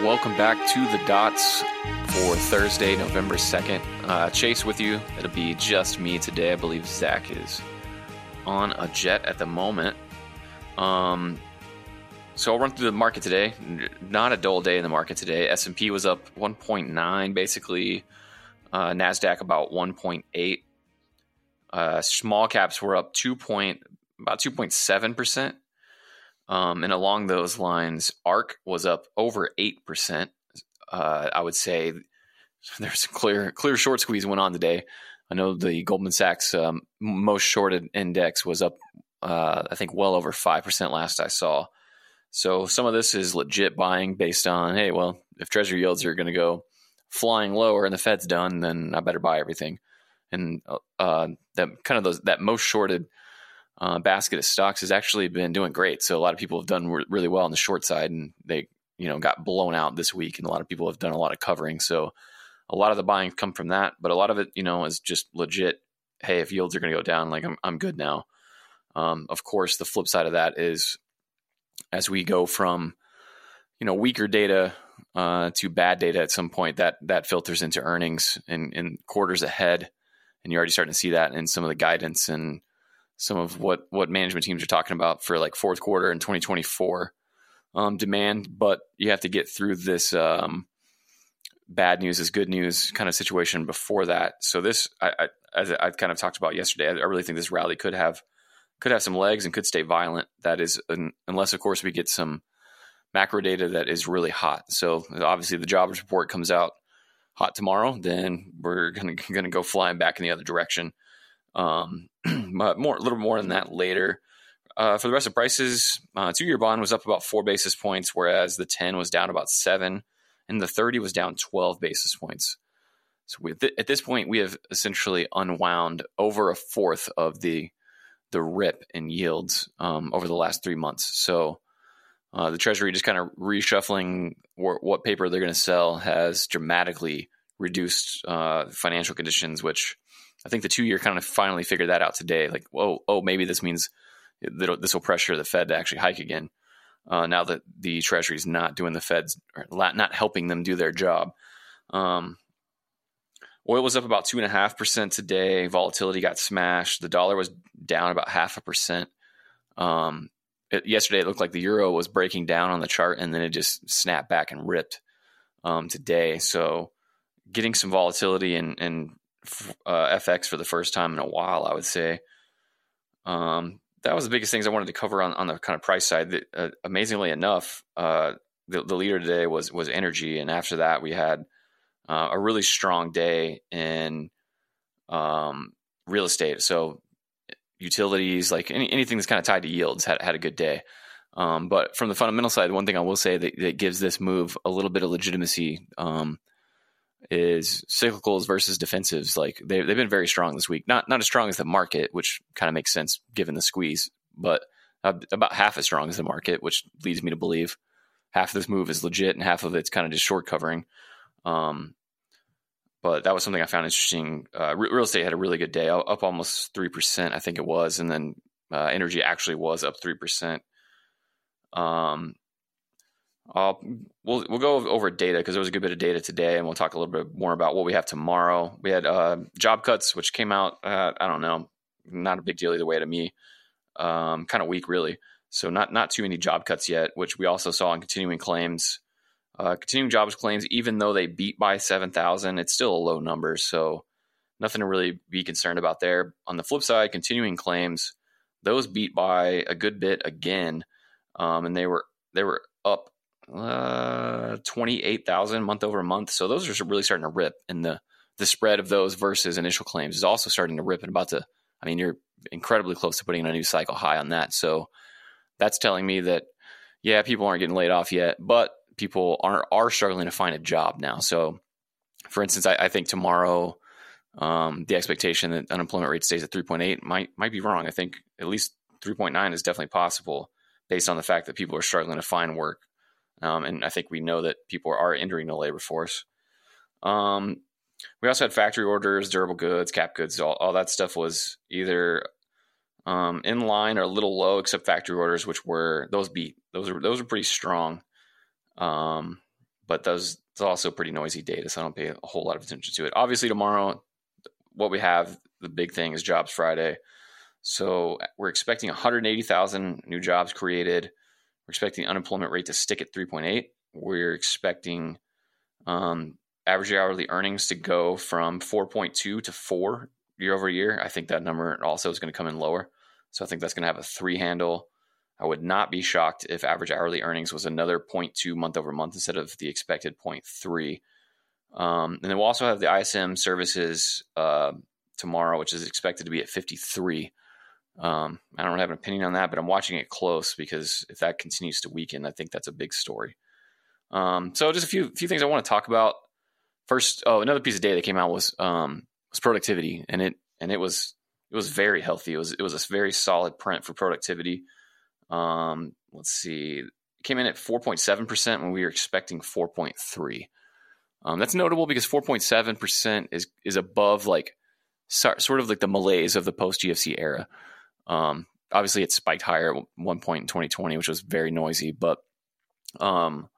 Welcome back to the Dots for Thursday, November 2nd. Uh, Chase with you. It'll be just me today. I believe Zach is on a jet at the moment. Um, so I'll run through the market today. Not a dull day in the market today. S&P was up 1.9 basically. Uh, Nasdaq about 1.8. Uh, small caps were up 2 point about 2.7 percent. Um, and along those lines, ARKK was up over eight percent. Uh, I would say there's a clear clear short squeeze went on today. I know the Goldman Sachs um, most shorted index was up, uh, I think, well over five percent last I saw. So some of this is legit buying based on, hey, well, if Treasury yields are going to go flying lower and the Fed's done, then I better buy everything. And uh, that kind of those that most shorted uh, basket of stocks has actually been doing great. So a lot of people have done re- really well on the short side, and they you know got blown out this week, and a lot of people have done a lot of covering. So a lot of the buying come from that, but a lot of it you know is just legit. Hey, if yields are going to go down, like I'm I'm good now. Um, of course, the flip side of that is as we go from you know weaker data uh, to bad data at some point that that filters into earnings in, in quarters ahead and you're already starting to see that in some of the guidance and some of what what management teams are talking about for like fourth quarter in 2024 um, demand but you have to get through this um, bad news is good news kind of situation before that so this I, I as I kind of talked about yesterday I, really think this rally could have could have some legs and could stay violent. That is, unless of course we get some macro data that is really hot. So obviously the jobs report comes out hot tomorrow, then we're gonna gonna go flying back in the other direction. Um, but more a little more than that later. Uh, for the rest of prices, uh, two year bond was up about four basis points, whereas the 10 was down about seven, and the 30 was down 12 basis points. So th- at this point, we have essentially unwound over a fourth of the the rip in yields um, over the last three months. So uh, the Treasury just kind of reshuffling what paper they're going to sell has dramatically reduced uh, financial conditions, which I think the two year kind of finally figured that out today. Like, whoa, oh, maybe this means that this will pressure the Fed to actually hike again. Uh, now that the Treasury is not doing the Fed's, not helping them do their job. Um, Oil was up about two and a half percent today. Volatility got smashed. The dollar was down about half a percent. Um, it, yesterday, it looked like the euro was breaking down on the chart, and then it just snapped back and ripped um, today. So, getting some volatility and, in uh, FX for the first time in a while, I would say. Um, that was the biggest things I wanted to cover on, on the kind of price side. That, uh, amazingly enough, uh, the, the leader today was was energy, and after that, we had uh, a really strong day in um, real estate. So utilities, like any, anything that's kind of tied to yields, had had a good day. Um, but from the fundamental side, one thing I will say that, that gives this move a little bit of legitimacy um, is cyclicals versus defensives. Like they, they've been very strong this week. Not not as strong as the market, which kind of makes sense given the squeeze, but about half as strong as the market, which leads me to believe half of this move is legit and half of it's kind of just short covering. Um, but that was something I found interesting. Uh, real estate had a really good day, up almost three percent, I think it was, and then uh, energy actually was up three percent. Um, I'll, we'll we'll go over data because there was a good bit of data today, and we'll talk a little bit more about what we have tomorrow. We had uh, job cuts, which came out. Uh, I don't know, not a big deal either way to me. Um, kind of weak, really. So not not too many job cuts yet, which we also saw in continuing claims. Uh, continuing jobs claims, even though they beat by 7,000, it's still a low number. So nothing to really be concerned about there. On the flip side, continuing claims, those beat by a good bit again. Um, and they were, they were up uh, 28,000 month over month. So those are really starting to rip. And the, the spread of those versus initial claims is also starting to rip and about to, I mean, you're incredibly close to putting a new cycle high on that. So that's telling me that, yeah, people aren't getting laid off yet, but people are are struggling to find a job now. So, for instance, I, I think tomorrow um, the expectation that unemployment rate stays at 3.8 might might be wrong. I think at least 3.9 is definitely possible based on the fact that people are struggling to find work, um, and I think we know that people are entering the labor force. Um, we also had factory orders, durable goods, cap goods, all, all that stuff was either um, in line or a little low, except factory orders, which were those beat those are those are pretty strong. Um, but those it's also pretty noisy data, so I don't pay a whole lot of attention to it. Obviously, tomorrow, what we have the big thing is Jobs Friday, so we're expecting 180,000 new jobs created. We're expecting the unemployment rate to stick at 3.8. We're expecting um, average hourly earnings to go from 4.2 to 4 year over year. I think that number also is going to come in lower. So I think that's going to have a three handle. I would not be shocked if average hourly earnings was another 0.2 month over month instead of the expected 0.3. Um, and then we'll also have the ISM services uh, tomorrow, which is expected to be at 53. Um, I don't have an opinion on that, but I'm watching it close because if that continues to weaken, I think that's a big story. Um, so just a few few things I want to talk about. First, oh, another piece of data that came out was um, was productivity, and it and it was it was very healthy. It was it was a very solid print for productivity. Um, let's see, it came in at 4.7 percent when we were expecting 4.3. Um, that's notable because 4.7 percent is is above like sort of like the malaise of the post GFC era. Um, obviously, it spiked higher at one point in 2020, which was very noisy, but um,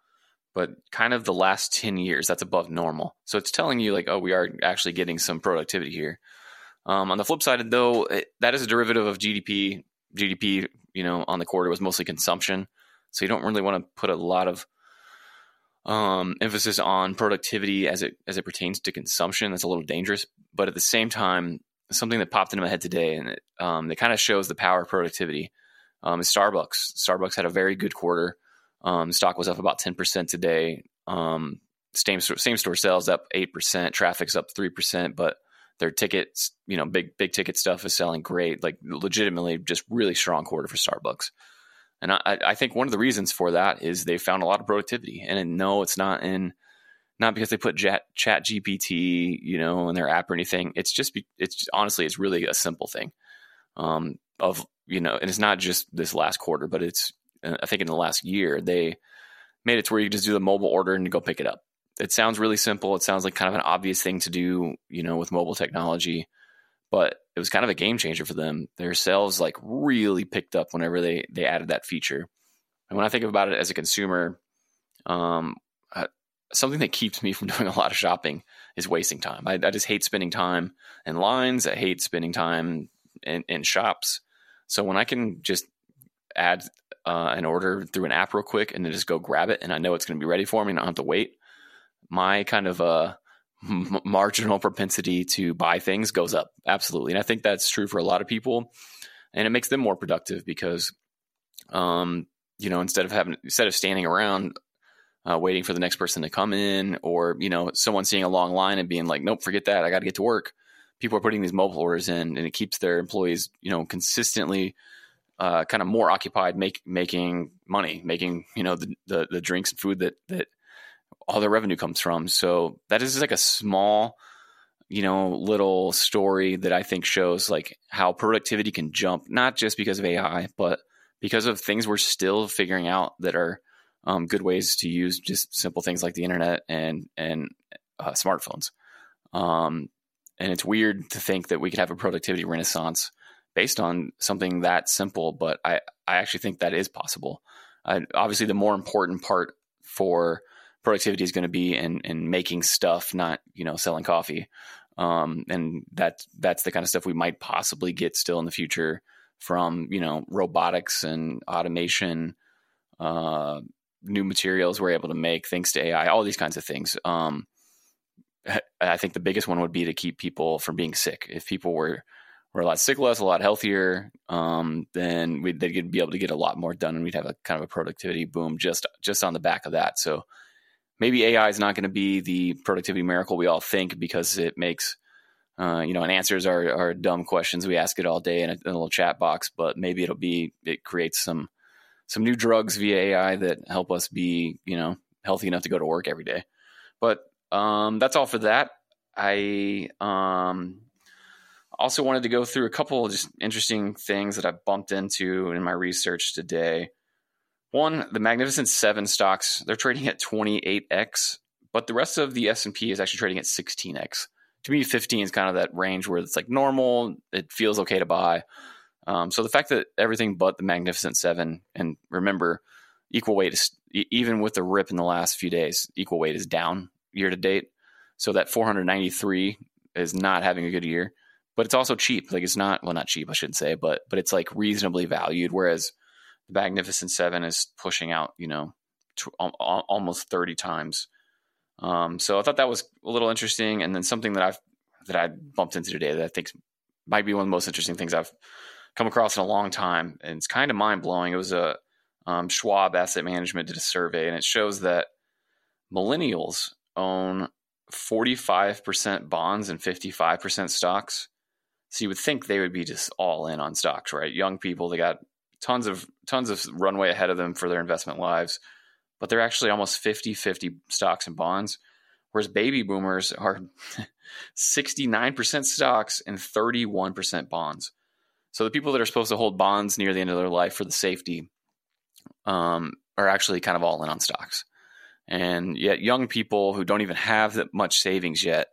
but kind of the last 10 years, that's above normal. So it's telling you like, oh, we are actually getting some productivity here. Um, on the flip side, though, it, that is a derivative of GDP. GDP, you know, on the quarter was mostly consumption, so you don't really want to put a lot of um, emphasis on productivity as it as it pertains to consumption. That's a little dangerous, but at the same time, something that popped into my head today, and it, um, it kind of shows the power of productivity. Um, is Starbucks. Starbucks had a very good quarter. Um, stock was up about ten percent today. Um, same same store sales up eight percent. Traffic's up three percent, but their tickets, you know, big big ticket stuff is selling great. Like legitimately, just really strong quarter for Starbucks. And I, I think one of the reasons for that is they found a lot of productivity. And no, it's not in not because they put chat, ChatGPT, you know, in their app or anything. It's just, it's just, honestly, it's really a simple thing. Um, of you know, and it's not just this last quarter, but it's uh, I think in the last year they made it to where you just do the mobile order and go pick it up. It sounds really simple. It sounds like kind of an obvious thing to do, you know, with mobile technology, but it was kind of a game changer for them. Their sales like really picked up whenever they they added that feature. And when I think about it as a consumer, um, something that keeps me from doing a lot of shopping is wasting time. I, I just hate spending time in lines. I hate spending time in, in shops. So when I can just add uh, an order through an app real quick and then just go grab it, and I know it's going to be ready for me, and I don't have to wait. My kind of uh, m- marginal propensity to buy things goes up absolutely, and I think that's true for a lot of people, and it makes them more productive because, um, you know, instead of having instead of standing around uh, waiting for the next person to come in, or you know, someone seeing a long line and being like, "Nope, forget that. I got to get to work." People are putting these mobile orders in, and it keeps their employees, you know, consistently uh, kind of more occupied, make, making money, making you know the, the, the drinks and food that that all their revenue comes from. So that is like a small, you know, little story that I think shows like how productivity can jump, not just because of AI, but because of things we're still figuring out that are um, good ways to use just simple things like the internet and and uh, smartphones. Um, and it's weird to think that we could have a productivity renaissance based on something that simple, but I, I actually think that is possible. Obviously, the more important part for productivity is going to be in, in making stuff, not you know selling coffee. Um, and that that's the kind of stuff we might possibly get still in the future from you know robotics and automation, uh, new materials we're able to make thanks to AI, all these kinds of things. Um, I think the biggest one would be to keep people from being sick. If people were were a lot sick less, a lot healthier, um, then we'd, they'd be able to get a lot more done, and we'd have a kind of a productivity boom just just on the back of that. So maybe AI is not going to be the productivity miracle we all think because it makes uh, you know, and answers are dumb questions. We ask it all day in a, in a, little chat box, but maybe it'll be, it creates some, some new drugs via AI that help us be, you know, healthy enough to go to work every day. But, um, that's all for that. I, um, also wanted to go through a couple of just interesting things that I bumped into in my research today. One, the Magnificent Seven stocks they're trading at 28x, but the rest of the S and P is actually trading at 16x. To me, 15 is kind of that range where it's like normal. It feels okay to buy. Um, so the fact that everything but the Magnificent Seven, and remember, equal weight is even with the rip in the last few days, equal weight is down year to date. So that 493 is not having a good year, but it's also cheap. Like it's not well, not cheap, I shouldn't say, but but it's like reasonably valued. Whereas the Magnificent Seven is pushing out, you know, to, al- almost 30 times. Um, so I thought that was a little interesting, and then something that I've that I bumped into today that I think might be one of the most interesting things I've come across in a long time, and it's kind of mind blowing. It was a um, Schwab Asset Management did a survey, and it shows that millennials own 45% bonds and 55% stocks. So you would think they would be just all in on stocks, right? Young people, they got tons of tons of runway ahead of them for their investment lives, but they're actually almost 50-50 stocks and bonds. Whereas baby boomers are 69% stocks and 31% bonds. So the people that are supposed to hold bonds near the end of their life for the safety um, are actually kind of all in on stocks. And yet, young people who don't even have that much savings yet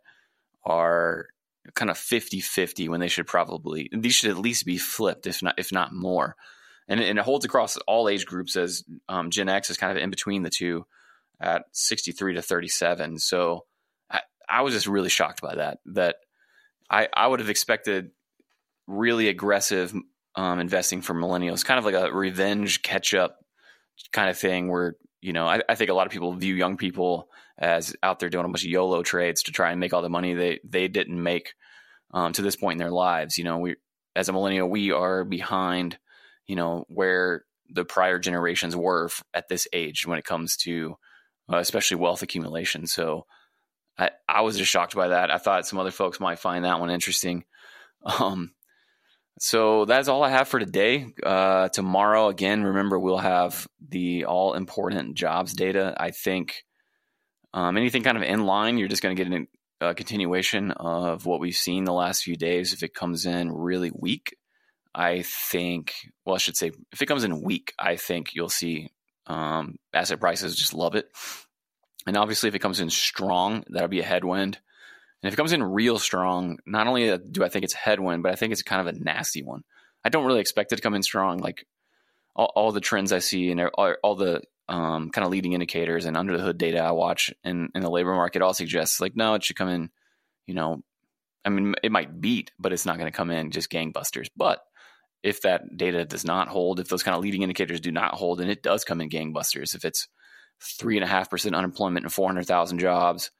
are kind of 50 50 when they should probably, these should at least be flipped, if not, if not more. And, and it holds across all age groups as um, Gen X is kind of in between the two at 63 to 37. So I, I was just really shocked by that, that I, I would have expected really aggressive um, investing for millennials, kind of like a revenge catch up kind of thing where you know I, I, think a lot of people view young people as out there doing a bunch of YOLO trades to try and make all the money they they didn't make um, to this point in their lives. You know, we as a millennial we are behind, you know, where the prior generations were at this age when it comes to uh, especially wealth accumulation. So I, I was just shocked by that. I thought some other folks might find that one interesting. Um, so that's all I have for today. Uh, tomorrow, again, remember we'll have the all important jobs data. I think um, anything kind of in line, you're just going to get a continuation of what we've seen the last few days. If it comes in really weak, I think, well, I should say, if it comes in weak, I think you'll see um, asset prices just love it. And obviously, if it comes in strong, that'll be a headwind. And if it comes in real strong, not only do I think it's a headwind, but I think it's kind of a nasty one. I don't really expect it to come in strong. Like all, all the trends I see and all, all the um, kind of leading indicators and under the hood data I watch in, in the labor market all suggests like, no, it should come in, you know, I mean, it might beat, but it's not going to come in just gangbusters. But if that data does not hold, if those kind of leading indicators do not hold, and it does come in gangbusters, if it's three and a half percent unemployment and 400,000 jobs,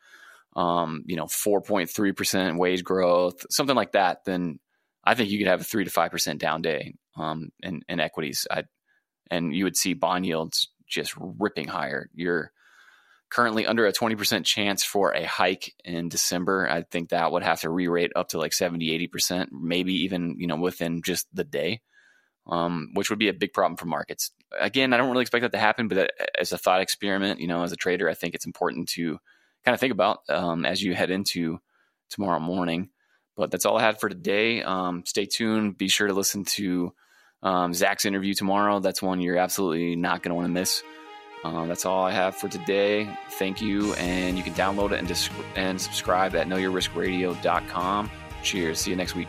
um, you know, 4.3% wage growth, something like that, then I think you could have a three to 5% down day um, in, in equities. I, and you would see bond yields just ripping higher. You're currently under a 20% chance for a hike in December. I think that would have to re-rate up to like 70, 80%, maybe even, you know, within just the day, um, which would be a big problem for markets. Again, I don't really expect that to happen, but as a thought experiment, you know, as a trader, I think it's important to kind of think about um, as you head into tomorrow morning. But that's all I had for today. Um, stay tuned. Be sure to listen to um, Zach's interview tomorrow. That's one you're absolutely not going to want to miss. Uh, that's all I have for today. Thank you. And you can download it and, disc- and subscribe at knowyourriskradio.com. Cheers. See you next week.